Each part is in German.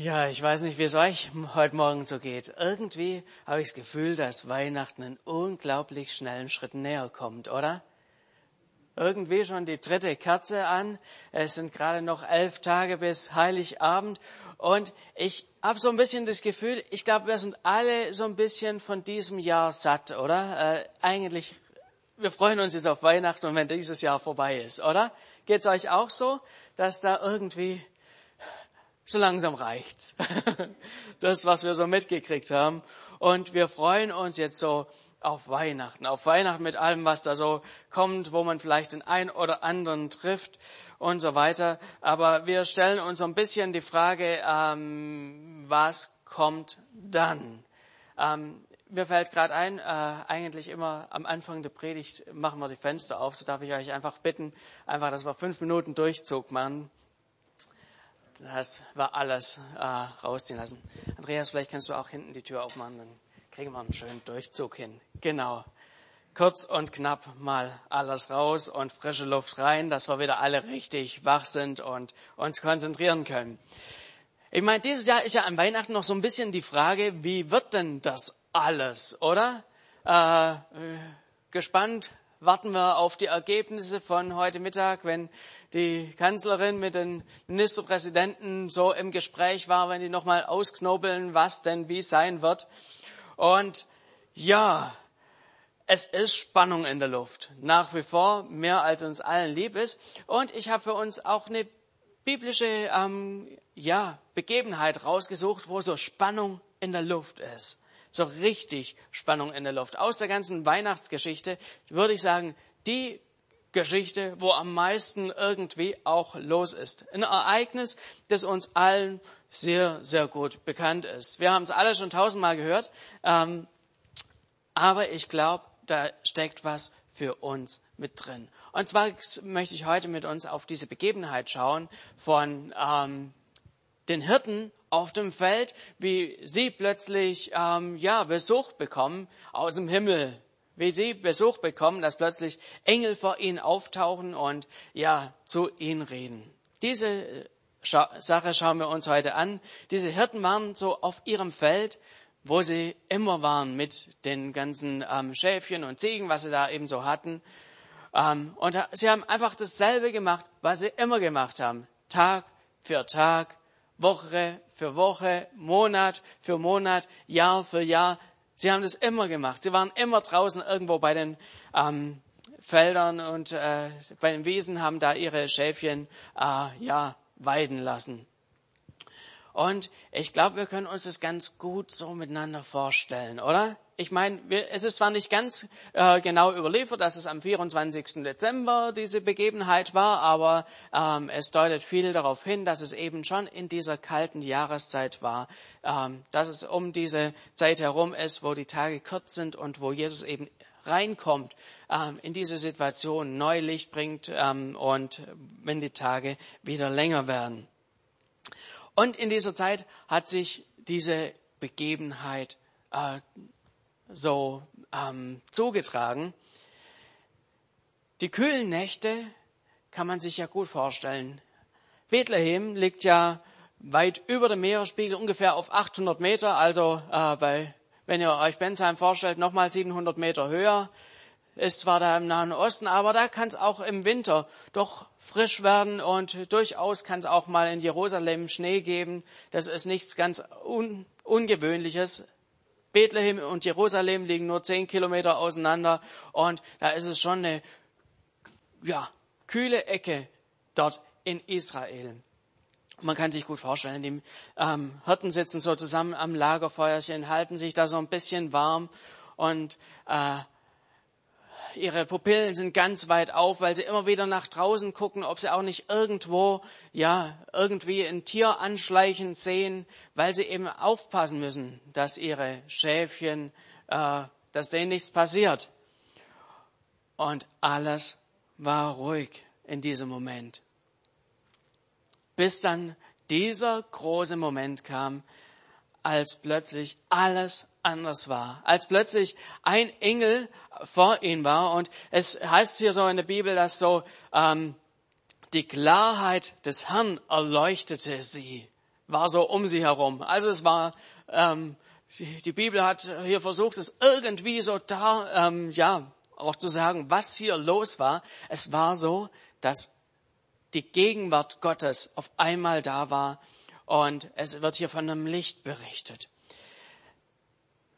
Ja, ich weiß nicht, wie es euch heute Morgen so geht. Irgendwie habe ich das Gefühl, dass Weihnachten in unglaublich schnellen Schritten näher kommt, oder? Irgendwie schon die dritte Kerze an. Es sind gerade noch elf Tage bis Heiligabend. Und ich habe so ein bisschen das Gefühl, ich glaube, wir sind alle so ein bisschen von diesem Jahr satt, oder? Äh, eigentlich, wir freuen uns jetzt auf Weihnachten und wenn dieses Jahr vorbei ist, oder? Geht's euch auch so, dass da irgendwie so langsam reicht's. Das, was wir so mitgekriegt haben. Und wir freuen uns jetzt so auf Weihnachten, auf Weihnachten mit allem, was da so kommt, wo man vielleicht den einen oder anderen trifft und so weiter. Aber wir stellen uns so ein bisschen die Frage, ähm, was kommt dann? Ähm, mir fällt gerade ein, äh, eigentlich immer am Anfang der Predigt machen wir die Fenster auf. So darf ich euch einfach bitten, einfach, dass wir fünf Minuten Durchzug machen. Das war alles äh, rausziehen lassen. Andreas, vielleicht kannst du auch hinten die Tür aufmachen, dann kriegen wir einen schönen Durchzug hin. Genau. Kurz und knapp mal alles raus und frische Luft rein, dass wir wieder alle richtig wach sind und uns konzentrieren können. Ich meine, dieses Jahr ist ja an Weihnachten noch so ein bisschen die Frage, wie wird denn das alles, oder? Äh, gespannt warten wir auf die Ergebnisse von heute Mittag, wenn die Kanzlerin mit den Ministerpräsidenten so im Gespräch war, wenn die nochmal ausknobeln, was denn wie sein wird. Und ja, es ist Spannung in der Luft. Nach wie vor mehr als uns allen lieb ist. Und ich habe für uns auch eine biblische ähm, ja, Begebenheit rausgesucht, wo so Spannung in der Luft ist. So richtig Spannung in der Luft. Aus der ganzen Weihnachtsgeschichte würde ich sagen, die Geschichte, wo am meisten irgendwie auch los ist. Ein Ereignis, das uns allen sehr, sehr gut bekannt ist. Wir haben es alle schon tausendmal gehört, ähm, aber ich glaube, da steckt was für uns mit drin. Und zwar möchte ich heute mit uns auf diese Begebenheit schauen von ähm, den Hirten auf dem Feld, wie sie plötzlich ähm, ja Besuch bekommen aus dem Himmel, wie sie Besuch bekommen, dass plötzlich Engel vor ihnen auftauchen und ja zu ihnen reden. Diese äh, Sache schauen wir uns heute an. Diese Hirten waren so auf ihrem Feld, wo sie immer waren mit den ganzen ähm, Schäfchen und Ziegen, was sie da eben so hatten. Ähm, und sie haben einfach dasselbe gemacht, was sie immer gemacht haben. Tag für Tag, Woche für Woche, Monat für Monat, Jahr für Jahr. Sie haben das immer gemacht. Sie waren immer draußen irgendwo bei den ähm, Feldern und äh, bei den Wiesen haben da ihre Schäfchen äh, ja weiden lassen. Und ich glaube, wir können uns das ganz gut so miteinander vorstellen, oder? Ich meine, es ist zwar nicht ganz äh, genau überliefert, dass es am 24. Dezember diese Begebenheit war, aber ähm, es deutet viel darauf hin, dass es eben schon in dieser kalten Jahreszeit war, ähm, dass es um diese Zeit herum ist, wo die Tage kurz sind und wo Jesus eben reinkommt ähm, in diese Situation, neu Licht bringt ähm, und wenn die Tage wieder länger werden. Und in dieser Zeit hat sich diese Begebenheit äh, so ähm, zugetragen. Die kühlen Nächte kann man sich ja gut vorstellen. Bethlehem liegt ja weit über dem Meeresspiegel, ungefähr auf 800 Meter, also äh, bei, wenn ihr euch Bensheim vorstellt, nochmal 700 Meter höher. Ist zwar da im Nahen Osten, aber da kann es auch im Winter doch frisch werden und durchaus kann es auch mal in Jerusalem Schnee geben. Das ist nichts ganz un Ungewöhnliches. Bethlehem und Jerusalem liegen nur zehn Kilometer auseinander und da ist es schon eine ja, kühle Ecke dort in Israel. Man kann sich gut vorstellen, die ähm, Hirten sitzen so zusammen am Lagerfeuerchen, halten sich da so ein bisschen warm und äh, ihre Pupillen sind ganz weit auf, weil sie immer wieder nach draußen gucken, ob sie auch nicht irgendwo, ja, irgendwie ein Tier anschleichen sehen, weil sie eben aufpassen müssen, dass ihre Schäfchen, äh, dass denen nichts passiert. Und alles war ruhig in diesem Moment. Bis dann dieser große Moment kam, als plötzlich alles anders war, als plötzlich ein Engel vor ihnen war. Und es heißt hier so in der Bibel, dass so ähm, die Klarheit des Herrn erleuchtete sie. war so um sie herum. Also es war, ähm, die Bibel hat hier versucht, es irgendwie so da, ähm, ja, auch zu sagen, was hier los war. Es war so, dass die Gegenwart Gottes auf einmal da war und es wird hier von einem Licht berichtet.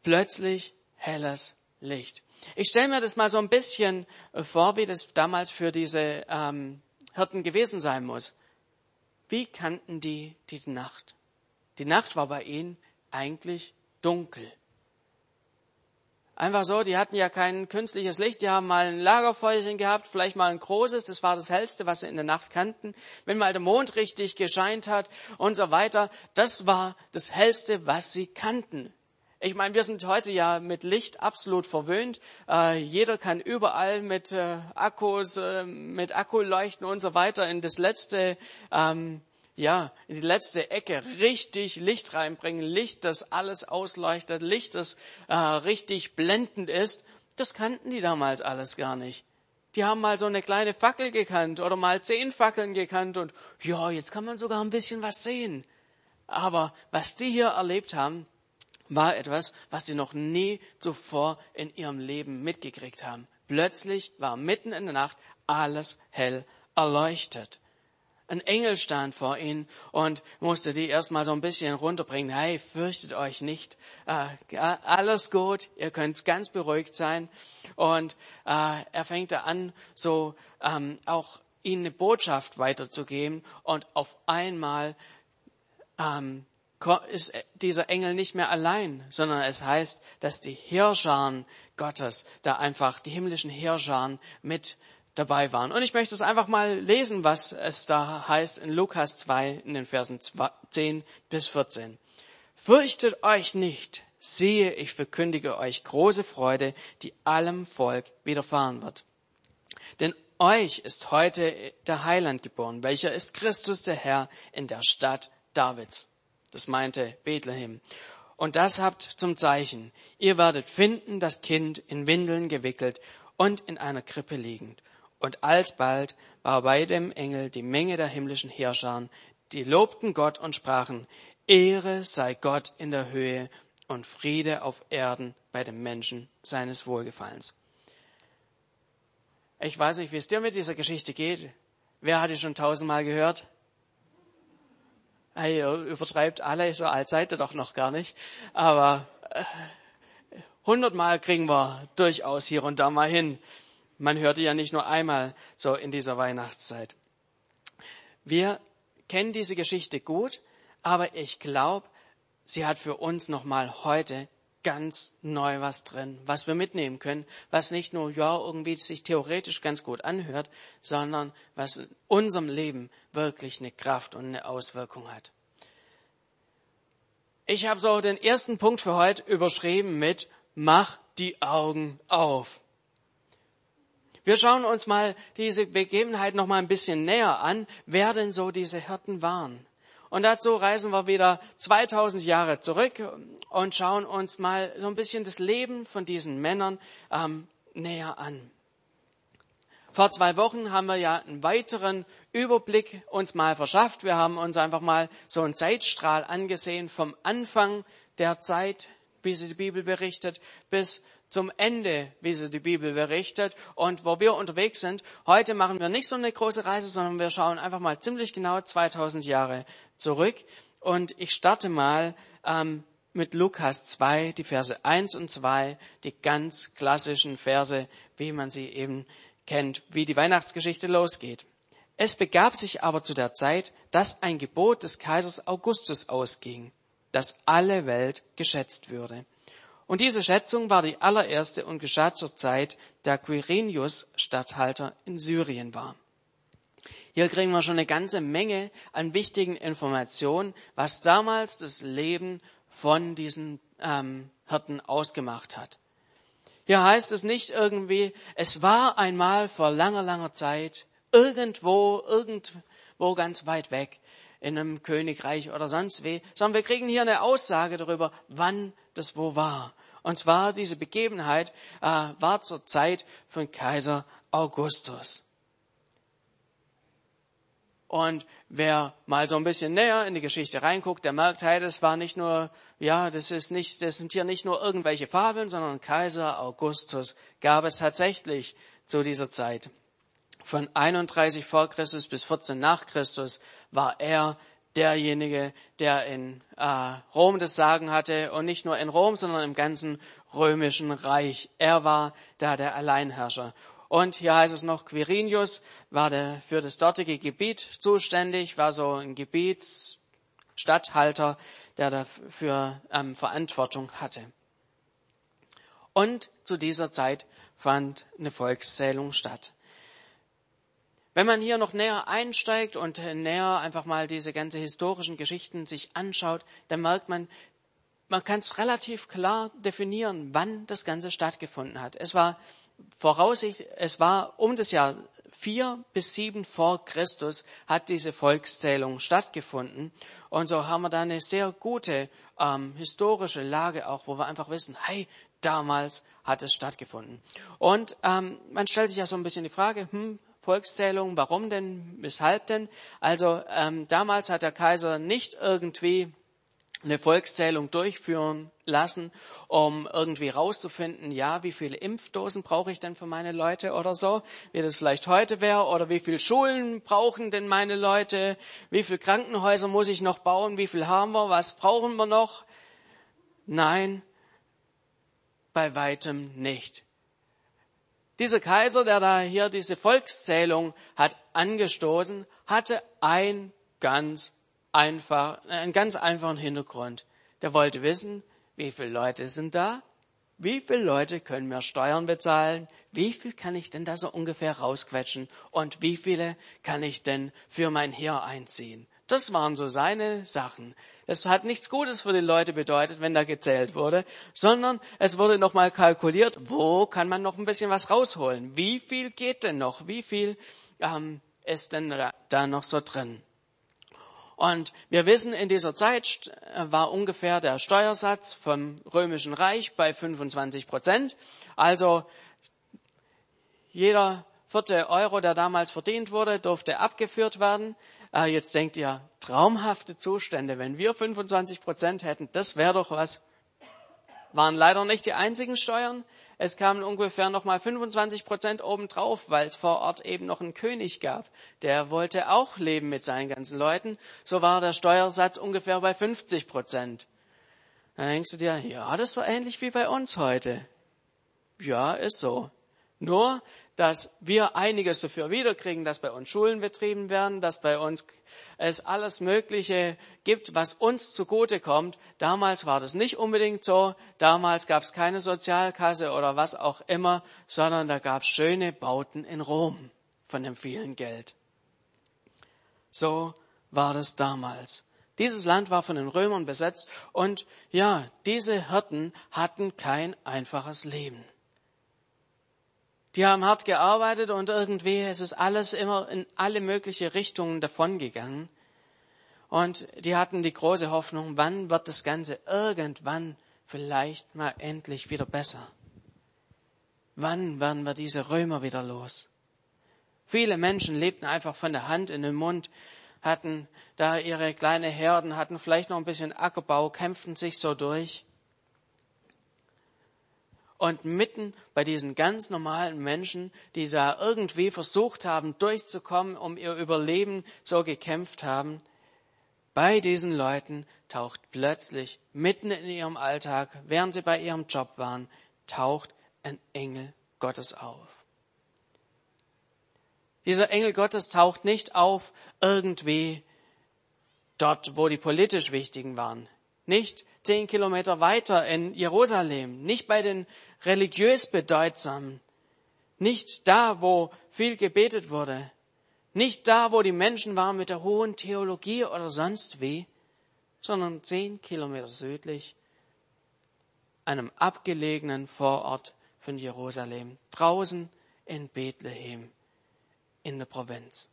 Plötzlich helles Licht. Ich stelle mir das mal so ein bisschen vor, wie das damals für diese ähm, Hirten gewesen sein muss. Wie kannten die die Nacht? Die Nacht war bei ihnen eigentlich dunkel. Einfach so, die hatten ja kein künstliches Licht, die haben mal ein Lagerfeuerchen gehabt, vielleicht mal ein großes, das war das hellste, was sie in der Nacht kannten. Wenn mal der Mond richtig gescheint hat und so weiter, das war das hellste, was sie kannten. Ich meine, wir sind heute ja mit Licht absolut verwöhnt. Äh, jeder kann überall mit äh, Akkus, äh, mit Akku leuchten und so weiter in das letzte ähm, ja, in die letzte Ecke richtig Licht reinbringen, Licht, das alles ausleuchtet, Licht, das äh, richtig blendend ist, das kannten die damals alles gar nicht. Die haben mal so eine kleine Fackel gekannt oder mal zehn Fackeln gekannt und ja, jetzt kann man sogar ein bisschen was sehen. Aber was die hier erlebt haben, war etwas, was sie noch nie zuvor in ihrem Leben mitgekriegt haben. Plötzlich war mitten in der Nacht alles hell erleuchtet ein Engel stand vor ihnen und musste die erstmal so ein bisschen runterbringen. Hey, fürchtet euch nicht. Äh, alles gut, ihr könnt ganz beruhigt sein. Und äh, er fängt da an, so ähm, auch ihnen eine Botschaft weiterzugeben. Und auf einmal ähm, ist dieser Engel nicht mehr allein, sondern es heißt, dass die Heerscharen Gottes da einfach, die himmlischen Heerscharen mit dabei waren. Und ich möchte es einfach mal lesen, was es da heißt in Lukas 2 in den Versen 10 bis 14. Fürchtet euch nicht, siehe, ich verkündige euch große Freude, die allem Volk widerfahren wird. Denn euch ist heute der Heiland geboren, welcher ist Christus der Herr in der Stadt Davids. Das meinte Bethlehem. Und das habt zum Zeichen. Ihr werdet finden, das Kind in Windeln gewickelt und in einer Krippe liegend. Und alsbald war bei dem Engel die Menge der himmlischen Herrscher, die lobten Gott und sprachen, Ehre sei Gott in der Höhe und Friede auf Erden bei den Menschen seines Wohlgefallens. Ich weiß nicht, wie es dir mit dieser Geschichte geht. Wer hat die schon tausendmal gehört? Hey, übertreibt alle, so alt seid ihr doch noch gar nicht. Aber äh, hundertmal kriegen wir durchaus hier und da mal hin. Man hörte ja nicht nur einmal so in dieser Weihnachtszeit. Wir kennen diese Geschichte gut, aber ich glaube, sie hat für uns nochmal heute ganz neu was drin, was wir mitnehmen können, was nicht nur ja irgendwie sich theoretisch ganz gut anhört, sondern was in unserem Leben wirklich eine Kraft und eine Auswirkung hat. Ich habe so den ersten Punkt für heute überschrieben mit Mach die Augen auf. Wir schauen uns mal diese Begebenheit noch mal ein bisschen näher an, wer denn so diese Hirten waren. Und dazu reisen wir wieder 2000 Jahre zurück und schauen uns mal so ein bisschen das Leben von diesen Männern ähm, näher an. Vor zwei Wochen haben wir ja einen weiteren Überblick uns mal verschafft. Wir haben uns einfach mal so einen Zeitstrahl angesehen vom Anfang der Zeit, wie sie die Bibel berichtet, bis zum Ende, wie sie die Bibel berichtet und wo wir unterwegs sind. Heute machen wir nicht so eine große Reise, sondern wir schauen einfach mal ziemlich genau 2000 Jahre zurück. Und ich starte mal ähm, mit Lukas 2, die Verse 1 und 2, die ganz klassischen Verse, wie man sie eben kennt, wie die Weihnachtsgeschichte losgeht. Es begab sich aber zu der Zeit, dass ein Gebot des Kaisers Augustus ausging, dass alle Welt geschätzt würde. Und diese Schätzung war die allererste und geschah zur Zeit, da Quirinius Statthalter in Syrien war. Hier kriegen wir schon eine ganze Menge an wichtigen Informationen, was damals das Leben von diesen ähm, Hirten ausgemacht hat. Hier heißt es nicht irgendwie, es war einmal vor langer, langer Zeit irgendwo, irgendwo ganz weit weg in einem Königreich oder sonst wie, sondern wir kriegen hier eine Aussage darüber, wann das wo war. Und zwar diese Begebenheit äh, war zur Zeit von Kaiser Augustus. Und wer mal so ein bisschen näher in die Geschichte reinguckt, der merkt, hey, das war nicht nur, ja, das ist nicht, das sind hier nicht nur irgendwelche Fabeln, sondern Kaiser Augustus gab es tatsächlich zu dieser Zeit. Von 31 vor Christus bis 14 nach Christus war er derjenige, der in äh, Rom das Sagen hatte und nicht nur in Rom, sondern im ganzen römischen Reich. Er war da der Alleinherrscher. Und hier heißt es noch, Quirinius war der, für das dortige Gebiet zuständig, war so ein Gebietsstatthalter, der dafür ähm, Verantwortung hatte. Und zu dieser Zeit fand eine Volkszählung statt. Wenn man hier noch näher einsteigt und näher einfach mal diese ganze historischen Geschichten sich anschaut, dann merkt man, man kann es relativ klar definieren, wann das Ganze stattgefunden hat. Es war voraussichtlich, es war um das Jahr vier bis sieben vor Christus hat diese Volkszählung stattgefunden. Und so haben wir da eine sehr gute ähm, historische Lage auch, wo wir einfach wissen, hey, damals hat es stattgefunden. Und ähm, man stellt sich ja so ein bisschen die Frage, hm, Volkszählung, warum denn, weshalb denn? Also ähm, damals hat der Kaiser nicht irgendwie eine Volkszählung durchführen lassen, um irgendwie rauszufinden, ja, wie viele Impfdosen brauche ich denn für meine Leute oder so, wie das vielleicht heute wäre, oder wie viele Schulen brauchen denn meine Leute, wie viele Krankenhäuser muss ich noch bauen, wie viel haben wir, was brauchen wir noch? Nein, bei weitem nicht. Dieser Kaiser, der da hier diese Volkszählung hat angestoßen, hatte ein ganz einfach, einen ganz einfachen Hintergrund. Der wollte wissen, wie viele Leute sind da? Wie viele Leute können mir Steuern bezahlen? Wie viel kann ich denn da so ungefähr rausquetschen? Und wie viele kann ich denn für mein Heer einziehen? Das waren so seine Sachen. Das hat nichts Gutes für die Leute bedeutet, wenn da gezählt wurde, sondern es wurde nochmal kalkuliert, wo kann man noch ein bisschen was rausholen? Wie viel geht denn noch? Wie viel ähm, ist denn da, da noch so drin? Und wir wissen, in dieser Zeit war ungefähr der Steuersatz vom Römischen Reich bei 25 Prozent. Also jeder vierte Euro, der damals verdient wurde, durfte abgeführt werden. Äh, jetzt denkt ihr, traumhafte Zustände, wenn wir 25 Prozent hätten, das wäre doch was. Waren leider nicht die einzigen Steuern. Es kamen ungefähr nochmal 25 Prozent obendrauf, weil es vor Ort eben noch einen König gab. Der wollte auch leben mit seinen ganzen Leuten. So war der Steuersatz ungefähr bei 50 Prozent. Dann denkst du dir, ja, das ist so ähnlich wie bei uns heute. Ja, ist so. Nur, dass wir einiges dafür wiederkriegen, dass bei uns Schulen betrieben werden, dass bei uns es alles Mögliche gibt, was uns zugute kommt. Damals war das nicht unbedingt so. Damals gab es keine Sozialkasse oder was auch immer, sondern da gab es schöne Bauten in Rom von dem vielen Geld. So war das damals. Dieses Land war von den Römern besetzt und ja, diese Hirten hatten kein einfaches Leben. Die haben hart gearbeitet und irgendwie ist es alles immer in alle möglichen Richtungen davongegangen. Und die hatten die große Hoffnung, wann wird das Ganze irgendwann vielleicht mal endlich wieder besser? Wann werden wir diese Römer wieder los? Viele Menschen lebten einfach von der Hand in den Mund, hatten da ihre kleine Herden, hatten vielleicht noch ein bisschen Ackerbau, kämpften sich so durch. Und mitten bei diesen ganz normalen Menschen, die da irgendwie versucht haben, durchzukommen, um ihr Überleben so gekämpft haben, bei diesen Leuten taucht plötzlich mitten in ihrem Alltag, während sie bei ihrem Job waren, taucht ein Engel Gottes auf. Dieser Engel Gottes taucht nicht auf irgendwie dort, wo die politisch Wichtigen waren. Nicht zehn Kilometer weiter in Jerusalem, nicht bei den religiös bedeutsamen, nicht da, wo viel gebetet wurde, nicht da, wo die Menschen waren mit der hohen Theologie oder sonst wie, sondern zehn Kilometer südlich, einem abgelegenen Vorort von Jerusalem, draußen in Bethlehem in der Provinz.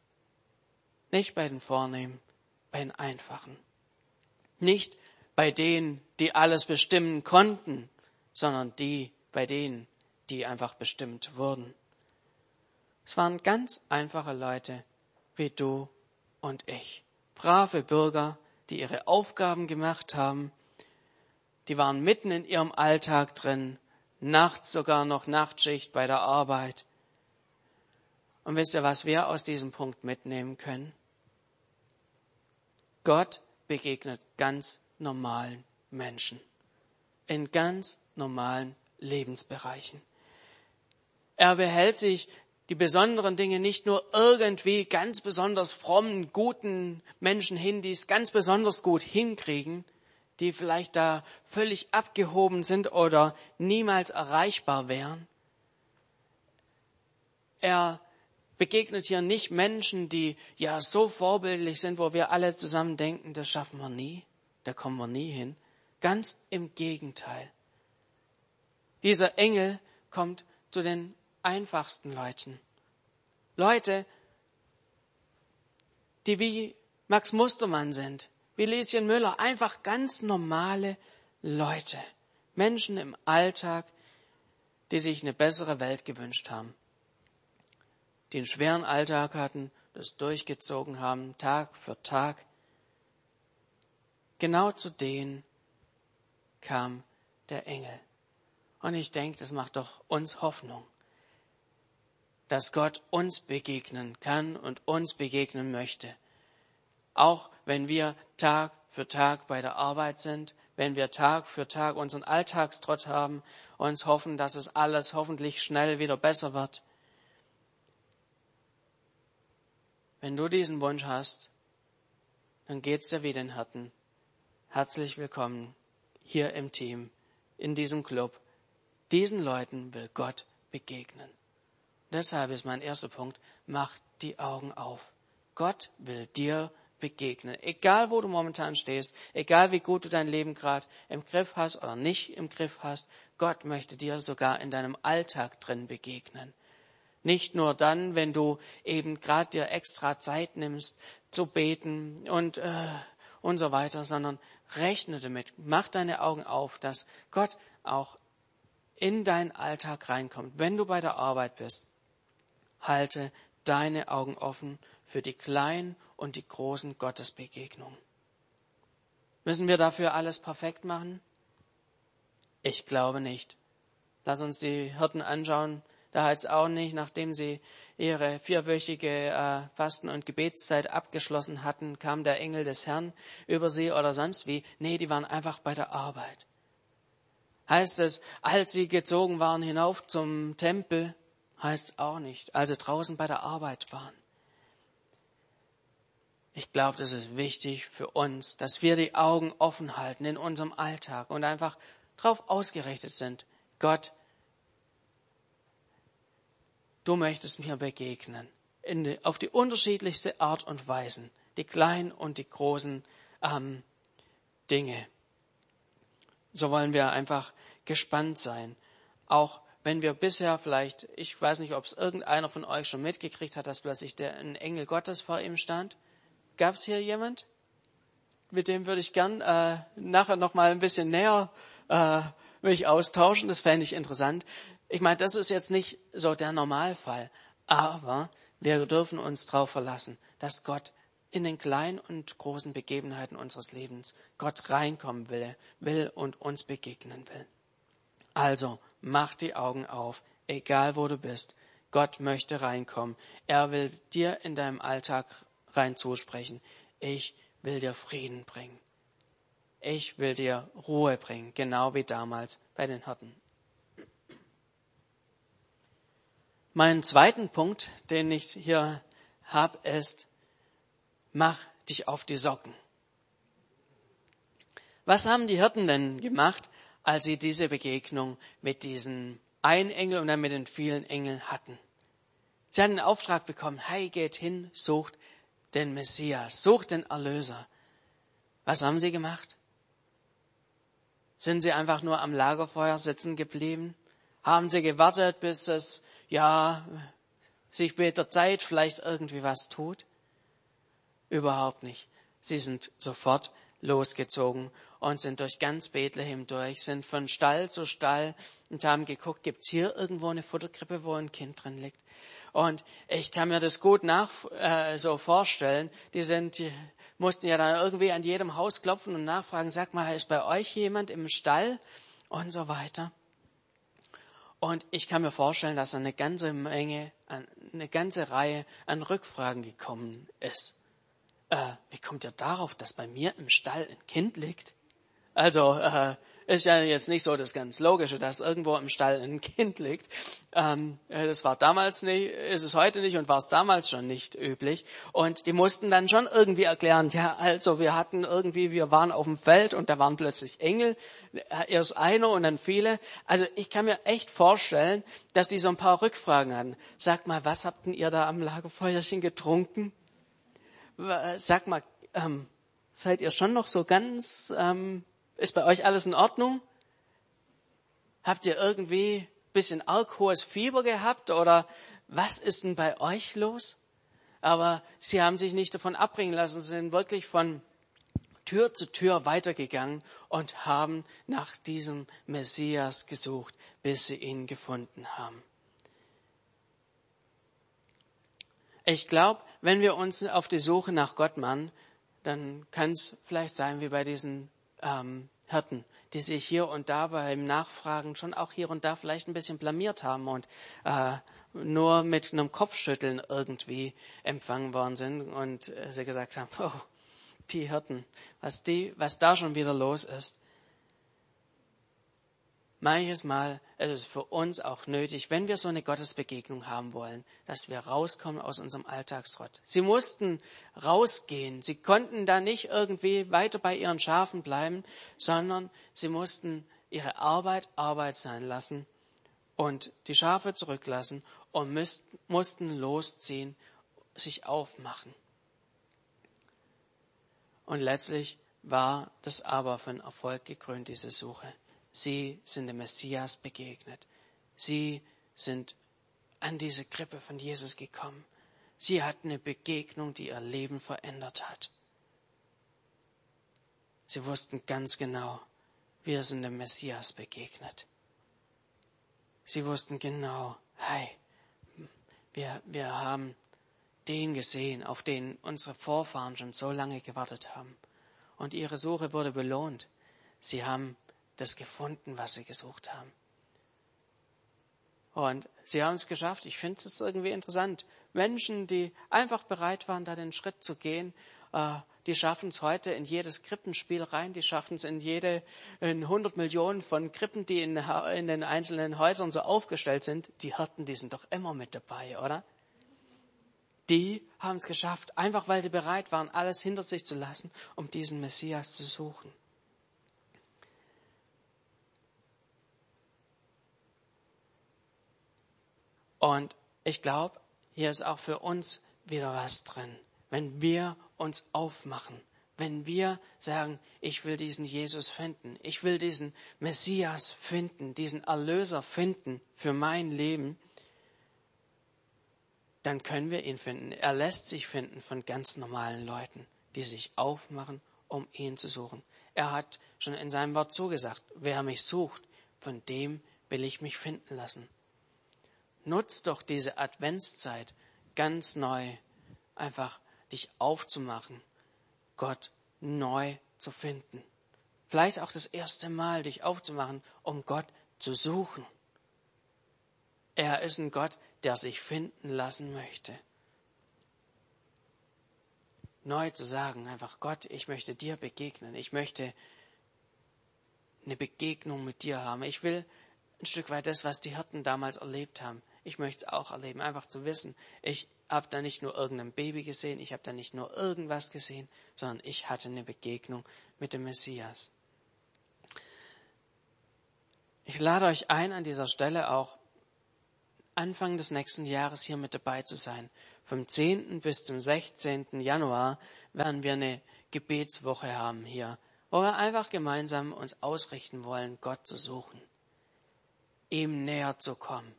Nicht bei den Vornehmen, bei den Einfachen. Nicht bei denen, die alles bestimmen konnten, sondern die, bei denen, die einfach bestimmt wurden. Es waren ganz einfache Leute wie du und ich. Brave Bürger, die ihre Aufgaben gemacht haben, die waren mitten in ihrem Alltag drin, nachts sogar noch Nachtschicht bei der Arbeit. Und wisst ihr, was wir aus diesem Punkt mitnehmen können? Gott begegnet ganz normalen Menschen in ganz normalen Lebensbereichen. Er behält sich die besonderen Dinge nicht nur irgendwie ganz besonders frommen, guten Menschen hin, die es ganz besonders gut hinkriegen, die vielleicht da völlig abgehoben sind oder niemals erreichbar wären. Er begegnet hier nicht Menschen, die ja so vorbildlich sind, wo wir alle zusammen denken, das schaffen wir nie, da kommen wir nie hin. Ganz im Gegenteil. Dieser Engel kommt zu den einfachsten Leuten. Leute, die wie Max Mustermann sind, wie Lieschen Müller, einfach ganz normale Leute, Menschen im Alltag, die sich eine bessere Welt gewünscht haben, die einen schweren Alltag hatten, das durchgezogen haben, Tag für Tag. Genau zu denen kam der Engel. Und ich denke, das macht doch uns Hoffnung, dass Gott uns begegnen kann und uns begegnen möchte. Auch wenn wir Tag für Tag bei der Arbeit sind, wenn wir Tag für Tag unseren Alltagstrott haben, uns hoffen, dass es alles hoffentlich schnell wieder besser wird. Wenn du diesen Wunsch hast, dann geht's dir wie den Hirten. Herzlich willkommen hier im Team, in diesem Club. Diesen Leuten will Gott begegnen. Deshalb ist mein erster Punkt, mach die Augen auf. Gott will dir begegnen. Egal, wo du momentan stehst, egal, wie gut du dein Leben gerade im Griff hast oder nicht im Griff hast, Gott möchte dir sogar in deinem Alltag drin begegnen. Nicht nur dann, wenn du eben gerade dir extra Zeit nimmst zu beten und äh, und so weiter, sondern rechne damit, mach deine Augen auf, dass Gott auch in deinen Alltag reinkommt. Wenn du bei der Arbeit bist, halte deine Augen offen für die kleinen und die großen Gottesbegegnungen. Müssen wir dafür alles perfekt machen? Ich glaube nicht. Lass uns die Hirten anschauen. Da heißt auch nicht, nachdem sie ihre vierwöchige äh, Fasten- und Gebetszeit abgeschlossen hatten, kam der Engel des Herrn über sie oder sonst wie. Nee, die waren einfach bei der Arbeit. Heißt es, als sie gezogen waren hinauf zum Tempel, heißt es auch nicht, als sie draußen bei der Arbeit waren. Ich glaube, das ist wichtig für uns, dass wir die Augen offen halten in unserem Alltag und einfach darauf ausgerichtet sind. Gott, du möchtest mir begegnen. Die, auf die unterschiedlichste Art und Weisen. Die kleinen und die großen ähm, Dinge. So wollen wir einfach gespannt sein. Auch wenn wir bisher vielleicht, ich weiß nicht, ob es irgendeiner von euch schon mitgekriegt hat, dass plötzlich der, ein Engel Gottes vor ihm stand. Gab es hier jemand? Mit dem würde ich gern äh, nachher noch mal ein bisschen näher äh, mich austauschen. Das fände ich interessant. Ich meine, das ist jetzt nicht so der Normalfall, aber wir dürfen uns darauf verlassen, dass Gott in den kleinen und großen Begebenheiten unseres Lebens Gott reinkommen will, will und uns begegnen will. Also mach die Augen auf, egal wo du bist. Gott möchte reinkommen. Er will dir in deinem Alltag rein zusprechen. Ich will dir Frieden bringen. Ich will dir Ruhe bringen, genau wie damals bei den Hirten. Mein zweiten Punkt, den ich hier habe, ist, mach dich auf die Socken. Was haben die Hirten denn gemacht, als sie diese Begegnung mit diesen einen Engel und dann mit den vielen Engeln hatten? Sie hatten einen Auftrag bekommen, hey, geht hin, sucht den Messias, sucht den Erlöser. Was haben sie gemacht? Sind sie einfach nur am Lagerfeuer sitzen geblieben? Haben sie gewartet, bis es, ja, sich mit der Zeit vielleicht irgendwie was tut? Überhaupt nicht. Sie sind sofort losgezogen und sind durch ganz Bethlehem durch, sind von Stall zu Stall und haben geguckt, gibt's hier irgendwo eine Futterkrippe, wo ein Kind drin liegt? Und ich kann mir das gut nach, äh, so vorstellen. Die sind, die mussten ja dann irgendwie an jedem Haus klopfen und nachfragen, sag mal, ist bei euch jemand im Stall? Und so weiter. Und ich kann mir vorstellen, dass eine ganze Menge, eine ganze Reihe an Rückfragen gekommen ist. Äh, wie kommt ihr darauf, dass bei mir im Stall ein Kind liegt? Also, äh, ist ja jetzt nicht so das ganz Logische, dass irgendwo im Stall ein Kind liegt. Ähm, äh, das war damals nicht, ist es heute nicht und war es damals schon nicht üblich. Und die mussten dann schon irgendwie erklären, ja, also wir hatten irgendwie, wir waren auf dem Feld und da waren plötzlich Engel, äh, erst einer und dann viele. Also ich kann mir echt vorstellen, dass die so ein paar Rückfragen hatten. Sagt mal, was habt denn ihr da am Lagerfeuerchen getrunken? Sag mal, ähm, seid ihr schon noch so ganz ähm, ist bei euch alles in Ordnung? Habt ihr irgendwie ein bisschen arg hohes Fieber gehabt oder was ist denn bei euch los? Aber sie haben sich nicht davon abbringen lassen, sie sind wirklich von Tür zu Tür weitergegangen und haben nach diesem Messias gesucht, bis sie ihn gefunden haben. Ich glaube, wenn wir uns auf die Suche nach Gott machen, dann kann es vielleicht sein wie bei diesen ähm, Hirten, die sich hier und da beim Nachfragen schon auch hier und da vielleicht ein bisschen blamiert haben und äh, nur mit einem Kopfschütteln irgendwie empfangen worden sind und äh, sie gesagt haben, oh, die Hirten, was die, was da schon wieder los ist. Manches Mal ist es für uns auch nötig, wenn wir so eine Gottesbegegnung haben wollen, dass wir rauskommen aus unserem Alltagsrott. Sie mussten rausgehen. Sie konnten da nicht irgendwie weiter bei ihren Schafen bleiben, sondern sie mussten ihre Arbeit Arbeit sein lassen und die Schafe zurücklassen und müssten, mussten losziehen, sich aufmachen. Und letztlich war das aber von Erfolg gekrönt, diese Suche. Sie sind dem Messias begegnet. Sie sind an diese Krippe von Jesus gekommen. Sie hatten eine Begegnung, die ihr Leben verändert hat. Sie wussten ganz genau, wir sind dem Messias begegnet. Sie wussten genau, hey, wir, wir haben den gesehen, auf den unsere Vorfahren schon so lange gewartet haben. Und ihre Suche wurde belohnt. Sie haben das gefunden, was sie gesucht haben. Und sie haben es geschafft. Ich finde es irgendwie interessant. Menschen, die einfach bereit waren, da den Schritt zu gehen, äh, die schaffen es heute in jedes Krippenspiel rein, die schaffen es in jede, in 100 Millionen von Krippen, die in, in den einzelnen Häusern so aufgestellt sind. Die Hirten, die sind doch immer mit dabei, oder? Die haben es geschafft, einfach weil sie bereit waren, alles hinter sich zu lassen, um diesen Messias zu suchen. Und ich glaube, hier ist auch für uns wieder was drin. Wenn wir uns aufmachen, wenn wir sagen, ich will diesen Jesus finden, ich will diesen Messias finden, diesen Erlöser finden für mein Leben, dann können wir ihn finden. Er lässt sich finden von ganz normalen Leuten, die sich aufmachen, um ihn zu suchen. Er hat schon in seinem Wort zugesagt, wer mich sucht, von dem will ich mich finden lassen. Nutz doch diese Adventszeit ganz neu, einfach dich aufzumachen, Gott neu zu finden. Vielleicht auch das erste Mal dich aufzumachen, um Gott zu suchen. Er ist ein Gott, der sich finden lassen möchte. Neu zu sagen, einfach Gott, ich möchte dir begegnen. Ich möchte eine Begegnung mit dir haben. Ich will ein Stück weit das, was die Hirten damals erlebt haben. Ich möchte es auch erleben, einfach zu wissen, ich habe da nicht nur irgendein Baby gesehen, ich habe da nicht nur irgendwas gesehen, sondern ich hatte eine Begegnung mit dem Messias. Ich lade euch ein, an dieser Stelle auch Anfang des nächsten Jahres hier mit dabei zu sein. Vom 10. bis zum 16. Januar werden wir eine Gebetswoche haben hier, wo wir einfach gemeinsam uns ausrichten wollen, Gott zu suchen, ihm näher zu kommen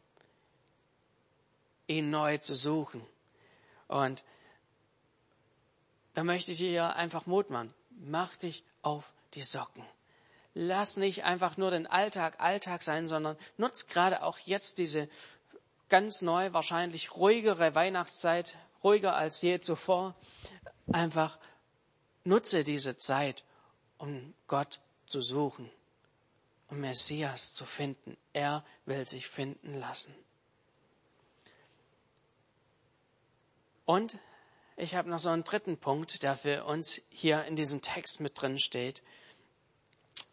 ihn neu zu suchen. Und da möchte ich dir einfach Mut machen. Mach dich auf die Socken. Lass nicht einfach nur den Alltag Alltag sein, sondern nutz gerade auch jetzt diese ganz neu, wahrscheinlich ruhigere Weihnachtszeit, ruhiger als je zuvor. Einfach nutze diese Zeit, um Gott zu suchen, um Messias zu finden. Er will sich finden lassen. Und ich habe noch so einen dritten Punkt, der für uns hier in diesem Text mit drin steht,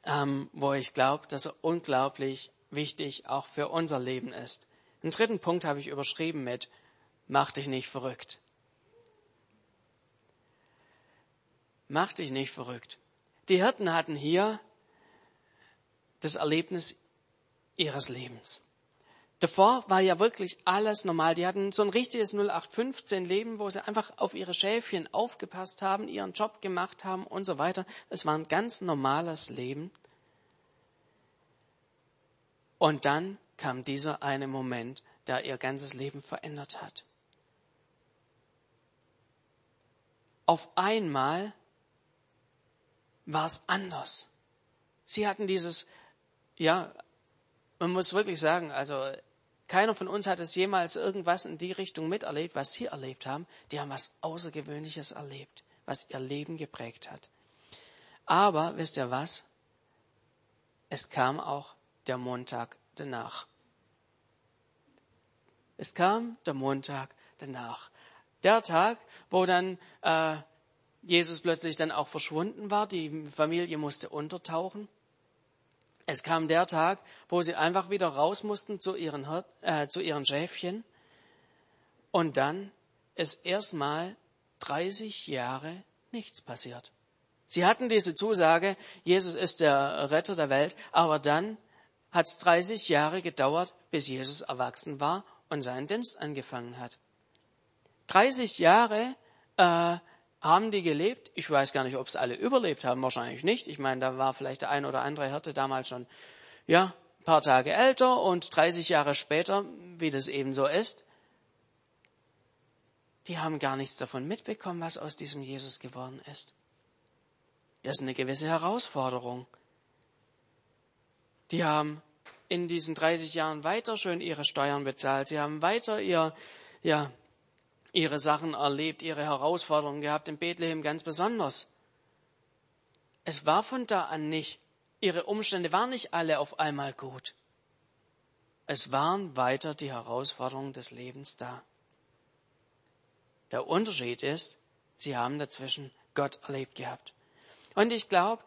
ähm, wo ich glaube, dass er unglaublich wichtig auch für unser Leben ist. Den dritten Punkt habe ich überschrieben mit Mach dich nicht verrückt. Mach dich nicht verrückt. Die Hirten hatten hier das Erlebnis ihres Lebens. Davor war ja wirklich alles normal. Die hatten so ein richtiges 0815 Leben, wo sie einfach auf ihre Schäfchen aufgepasst haben, ihren Job gemacht haben und so weiter. Es war ein ganz normales Leben. Und dann kam dieser eine Moment, der ihr ganzes Leben verändert hat. Auf einmal war es anders. Sie hatten dieses, ja, man muss wirklich sagen, also keiner von uns hat es jemals irgendwas in die Richtung miterlebt, was sie erlebt haben. Die haben was Außergewöhnliches erlebt, was ihr Leben geprägt hat. Aber wisst ihr was? Es kam auch der Montag danach. Es kam der Montag danach. Der Tag, wo dann äh, Jesus plötzlich dann auch verschwunden war, die Familie musste untertauchen. Es kam der Tag, wo sie einfach wieder raus mussten zu ihren, äh, zu ihren Schäfchen. Und dann ist erstmal 30 Jahre nichts passiert. Sie hatten diese Zusage, Jesus ist der Retter der Welt, aber dann hat es 30 Jahre gedauert, bis Jesus erwachsen war und seinen Dienst angefangen hat. 30 Jahre äh, haben die gelebt. Ich weiß gar nicht, ob es alle überlebt haben, wahrscheinlich nicht. Ich meine, da war vielleicht der ein oder andere Hirte damals schon, ja, ein paar Tage älter und 30 Jahre später, wie das eben so ist, die haben gar nichts davon mitbekommen, was aus diesem Jesus geworden ist. Das ist eine gewisse Herausforderung. Die haben in diesen 30 Jahren weiter schön ihre Steuern bezahlt. Sie haben weiter ihr, ja, ihre Sachen erlebt, ihre Herausforderungen gehabt, in Bethlehem ganz besonders. Es war von da an nicht, ihre Umstände waren nicht alle auf einmal gut. Es waren weiter die Herausforderungen des Lebens da. Der Unterschied ist, sie haben dazwischen Gott erlebt gehabt. Und ich glaube,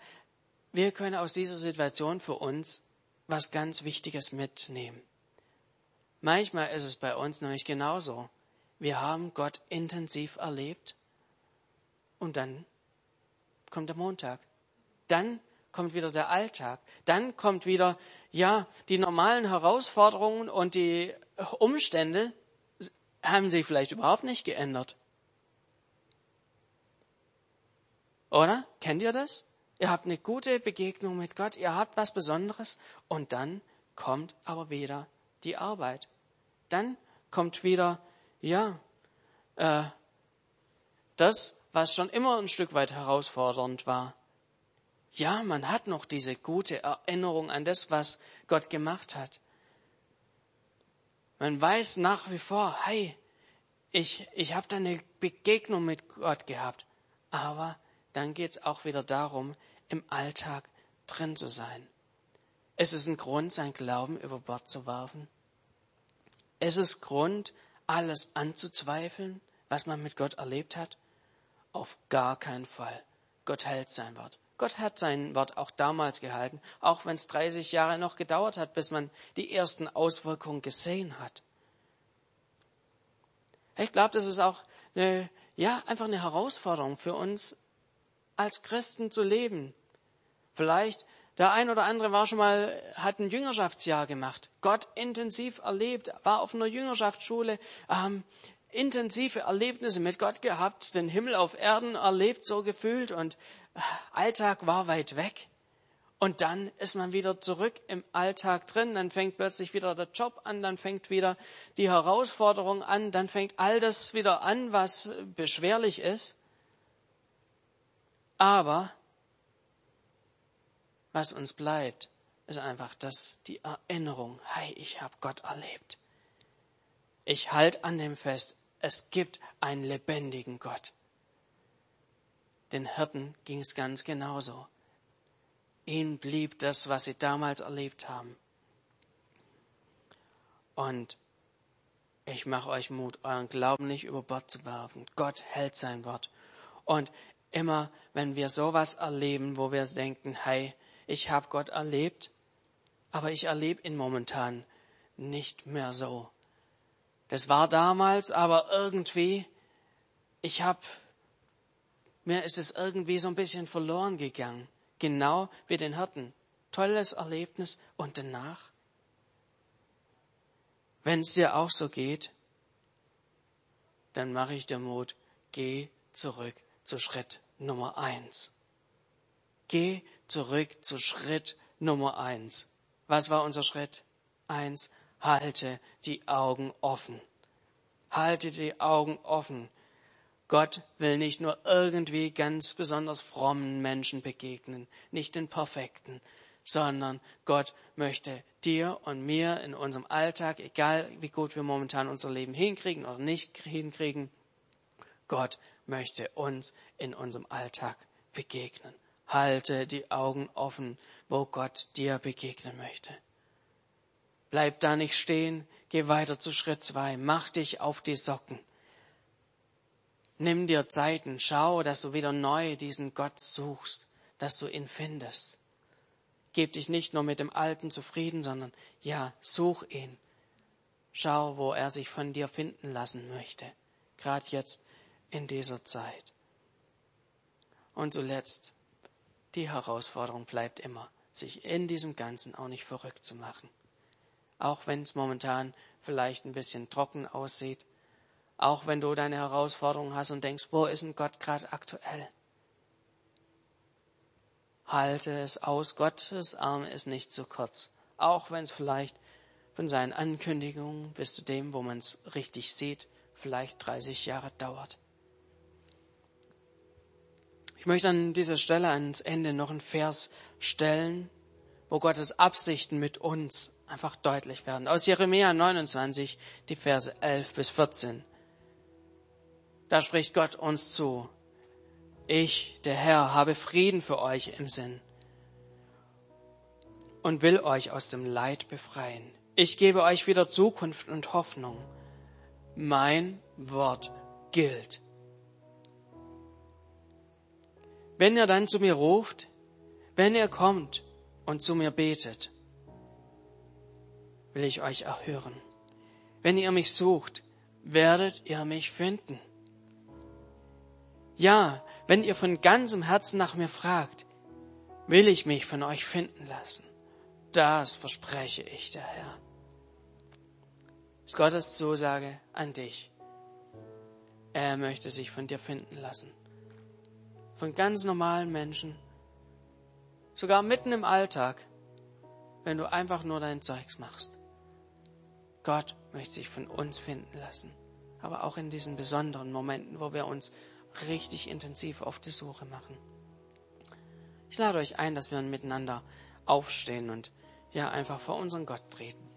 wir können aus dieser Situation für uns was ganz Wichtiges mitnehmen. Manchmal ist es bei uns nämlich genauso. Wir haben Gott intensiv erlebt und dann kommt der Montag. Dann kommt wieder der Alltag. Dann kommt wieder, ja, die normalen Herausforderungen und die Umstände haben sich vielleicht überhaupt nicht geändert. Oder? Kennt ihr das? Ihr habt eine gute Begegnung mit Gott, ihr habt was Besonderes und dann kommt aber wieder die Arbeit. Dann kommt wieder ja, äh, das, was schon immer ein Stück weit herausfordernd war. Ja, man hat noch diese gute Erinnerung an das, was Gott gemacht hat. Man weiß nach wie vor, hey, ich, ich habe da eine Begegnung mit Gott gehabt. Aber dann geht's auch wieder darum, im Alltag drin zu sein. Es ist ein Grund, sein Glauben über Bord zu werfen. Es ist Grund, alles anzuzweifeln, was man mit Gott erlebt hat? Auf gar keinen Fall. Gott hält sein Wort. Gott hat sein Wort auch damals gehalten, auch wenn es 30 Jahre noch gedauert hat, bis man die ersten Auswirkungen gesehen hat. Ich glaube, das ist auch eine, ja, einfach eine Herausforderung für uns als Christen zu leben. Vielleicht der ein oder andere war schon mal, hat ein Jüngerschaftsjahr gemacht, Gott intensiv erlebt, war auf einer Jüngerschaftsschule, ähm, intensive Erlebnisse mit Gott gehabt, den Himmel auf Erden erlebt, so gefühlt und äh, Alltag war weit weg. Und dann ist man wieder zurück im Alltag drin, dann fängt plötzlich wieder der Job an, dann fängt wieder die Herausforderung an, dann fängt all das wieder an, was beschwerlich ist. Aber was uns bleibt, ist einfach das, die Erinnerung, hey, ich habe Gott erlebt. ich halte an dem fest, es gibt einen lebendigen Gott. Den Hirten ging es ganz genauso. Ihnen blieb das, was sie damals erlebt haben. Und ich mache euch Mut, euren Glauben nicht über Bord zu werfen. Gott hält sein Wort. Und immer, wenn wir sowas erleben, wo wir denken, hey, ich habe Gott erlebt, aber ich erlebe ihn momentan nicht mehr so. Das war damals, aber irgendwie, ich habe, mir ist es irgendwie so ein bisschen verloren gegangen. Genau wie den Hirten. Tolles Erlebnis und danach? Wenn es dir auch so geht, dann mache ich dir Mut, geh zurück zu Schritt Nummer eins. Geh zurück zu Schritt Nummer eins. Was war unser Schritt? Eins, halte die Augen offen. Halte die Augen offen. Gott will nicht nur irgendwie ganz besonders frommen Menschen begegnen, nicht den Perfekten, sondern Gott möchte dir und mir in unserem Alltag, egal wie gut wir momentan unser Leben hinkriegen oder nicht hinkriegen, Gott möchte uns in unserem Alltag begegnen. Halte die Augen offen, wo Gott dir begegnen möchte. Bleib da nicht stehen, geh weiter zu Schritt zwei, mach dich auf die Socken. Nimm dir Zeiten, schau, dass du wieder neu diesen Gott suchst, dass du ihn findest. Gib dich nicht nur mit dem Alten zufrieden, sondern ja, such ihn. Schau, wo er sich von dir finden lassen möchte, gerade jetzt in dieser Zeit. Und zuletzt, die Herausforderung bleibt immer, sich in diesem Ganzen auch nicht verrückt zu machen. Auch wenn es momentan vielleicht ein bisschen trocken aussieht, auch wenn du deine Herausforderungen hast und denkst, wo ist denn Gott gerade aktuell? Halte es aus, Gottes Arm ist nicht zu kurz. Auch wenn es vielleicht von seinen Ankündigungen bis zu dem, wo man es richtig sieht, vielleicht 30 Jahre dauert. Ich möchte an dieser Stelle ans Ende noch einen Vers stellen, wo Gottes Absichten mit uns einfach deutlich werden. Aus Jeremia 29, die Verse 11 bis 14. Da spricht Gott uns zu. Ich, der Herr, habe Frieden für euch im Sinn und will euch aus dem Leid befreien. Ich gebe euch wieder Zukunft und Hoffnung. Mein Wort gilt. Wenn ihr dann zu mir ruft, wenn ihr kommt und zu mir betet, will ich euch erhören. Wenn ihr mich sucht, werdet ihr mich finden. Ja, wenn ihr von ganzem Herzen nach mir fragt, will ich mich von euch finden lassen. Das verspreche ich der Herr. Das ist Gottes Zusage an dich. Er möchte sich von dir finden lassen. Von ganz normalen Menschen. Sogar mitten im Alltag, wenn du einfach nur dein Zeugs machst. Gott möchte sich von uns finden lassen. Aber auch in diesen besonderen Momenten, wo wir uns richtig intensiv auf die Suche machen. Ich lade euch ein, dass wir miteinander aufstehen und ja einfach vor unseren Gott treten.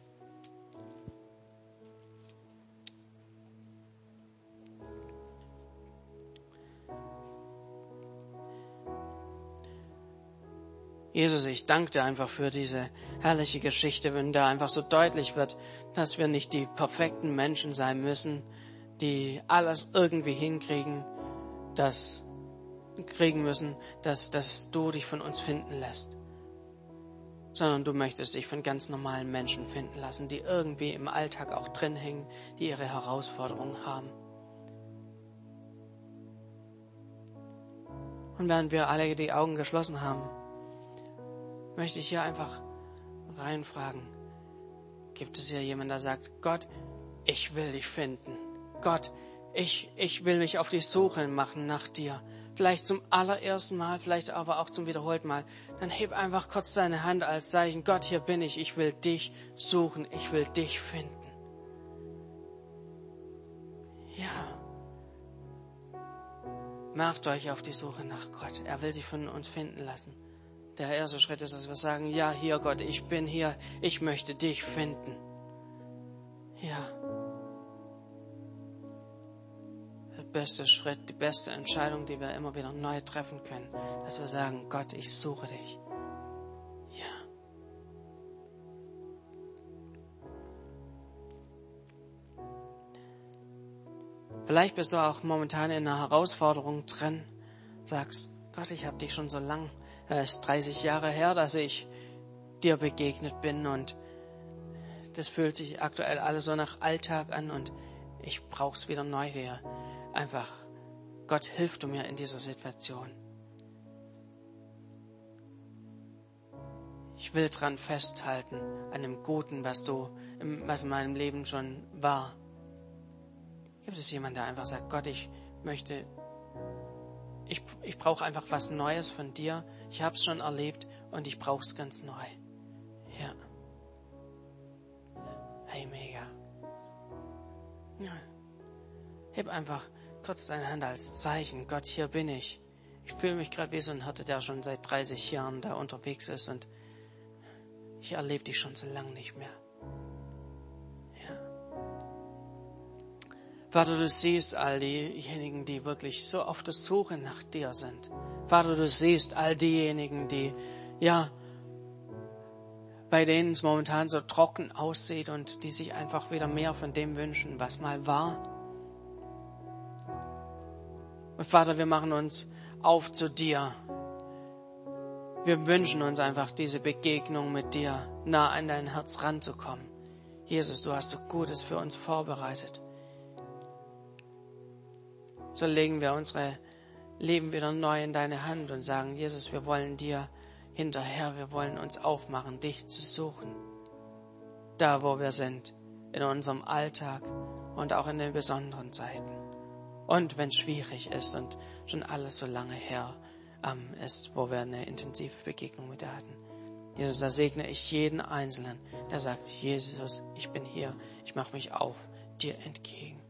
Jesus, ich danke dir einfach für diese herrliche Geschichte, wenn da einfach so deutlich wird, dass wir nicht die perfekten Menschen sein müssen, die alles irgendwie hinkriegen, das kriegen müssen, dass, dass du dich von uns finden lässt, sondern du möchtest dich von ganz normalen Menschen finden lassen, die irgendwie im Alltag auch drin hängen, die ihre Herausforderungen haben. Und während wir alle die Augen geschlossen haben, möchte ich hier einfach reinfragen, gibt es hier jemand, der sagt, Gott, ich will dich finden. Gott, ich, ich will mich auf die Suche machen nach dir. Vielleicht zum allerersten Mal, vielleicht aber auch zum wiederholten Mal. Dann heb einfach kurz deine Hand als Zeichen. Gott, hier bin ich. Ich will dich suchen. Ich will dich finden. Ja. Macht euch auf die Suche nach Gott. Er will sich von uns finden lassen. Der erste Schritt ist, dass wir sagen, ja, hier Gott, ich bin hier. Ich möchte dich finden. Ja. beste Schritt, die beste Entscheidung, die wir immer wieder neu treffen können, dass wir sagen, Gott, ich suche dich. Ja. Vielleicht bist du auch momentan in einer Herausforderung drin, sagst, Gott, ich habe dich schon so lang, es ist 30 Jahre her, dass ich dir begegnet bin und das fühlt sich aktuell alles so nach Alltag an und ich brauch's wieder neu wieder. Einfach, Gott, hilf du mir in dieser Situation. Ich will dran festhalten, an dem Guten, was du, was in meinem Leben schon war. Gibt es jemanden, der einfach sagt, Gott, ich möchte, ich, ich brauche einfach was Neues von dir. Ich habe es schon erlebt und ich brauche es ganz neu. Ja. Hey, mega. Ja. Heb einfach kurz deine Hand als Zeichen. Gott, hier bin ich. Ich fühle mich gerade wie so ein Hirte, der schon seit 30 Jahren da unterwegs ist und ich erlebe dich schon so lange nicht mehr. Vater, du siehst all diejenigen, die wirklich so auf der Suche nach dir sind. Vater, du siehst all diejenigen, die, ja, bei denen es momentan so trocken aussieht und die sich einfach wieder mehr von dem wünschen, was mal war. Und Vater, wir machen uns auf zu dir. Wir wünschen uns einfach diese Begegnung mit dir, nah an dein Herz ranzukommen. Jesus, du hast so Gutes für uns vorbereitet. So legen wir unsere Leben wieder neu in deine Hand und sagen, Jesus, wir wollen dir hinterher. Wir wollen uns aufmachen, dich zu suchen. Da, wo wir sind, in unserem Alltag und auch in den besonderen Zeiten. Und wenn schwierig ist und schon alles so lange her ähm, ist, wo wir eine intensive Begegnung mit dir hatten. Jesus, da segne ich jeden Einzelnen, der sagt, Jesus, ich bin hier, ich mache mich auf dir entgegen.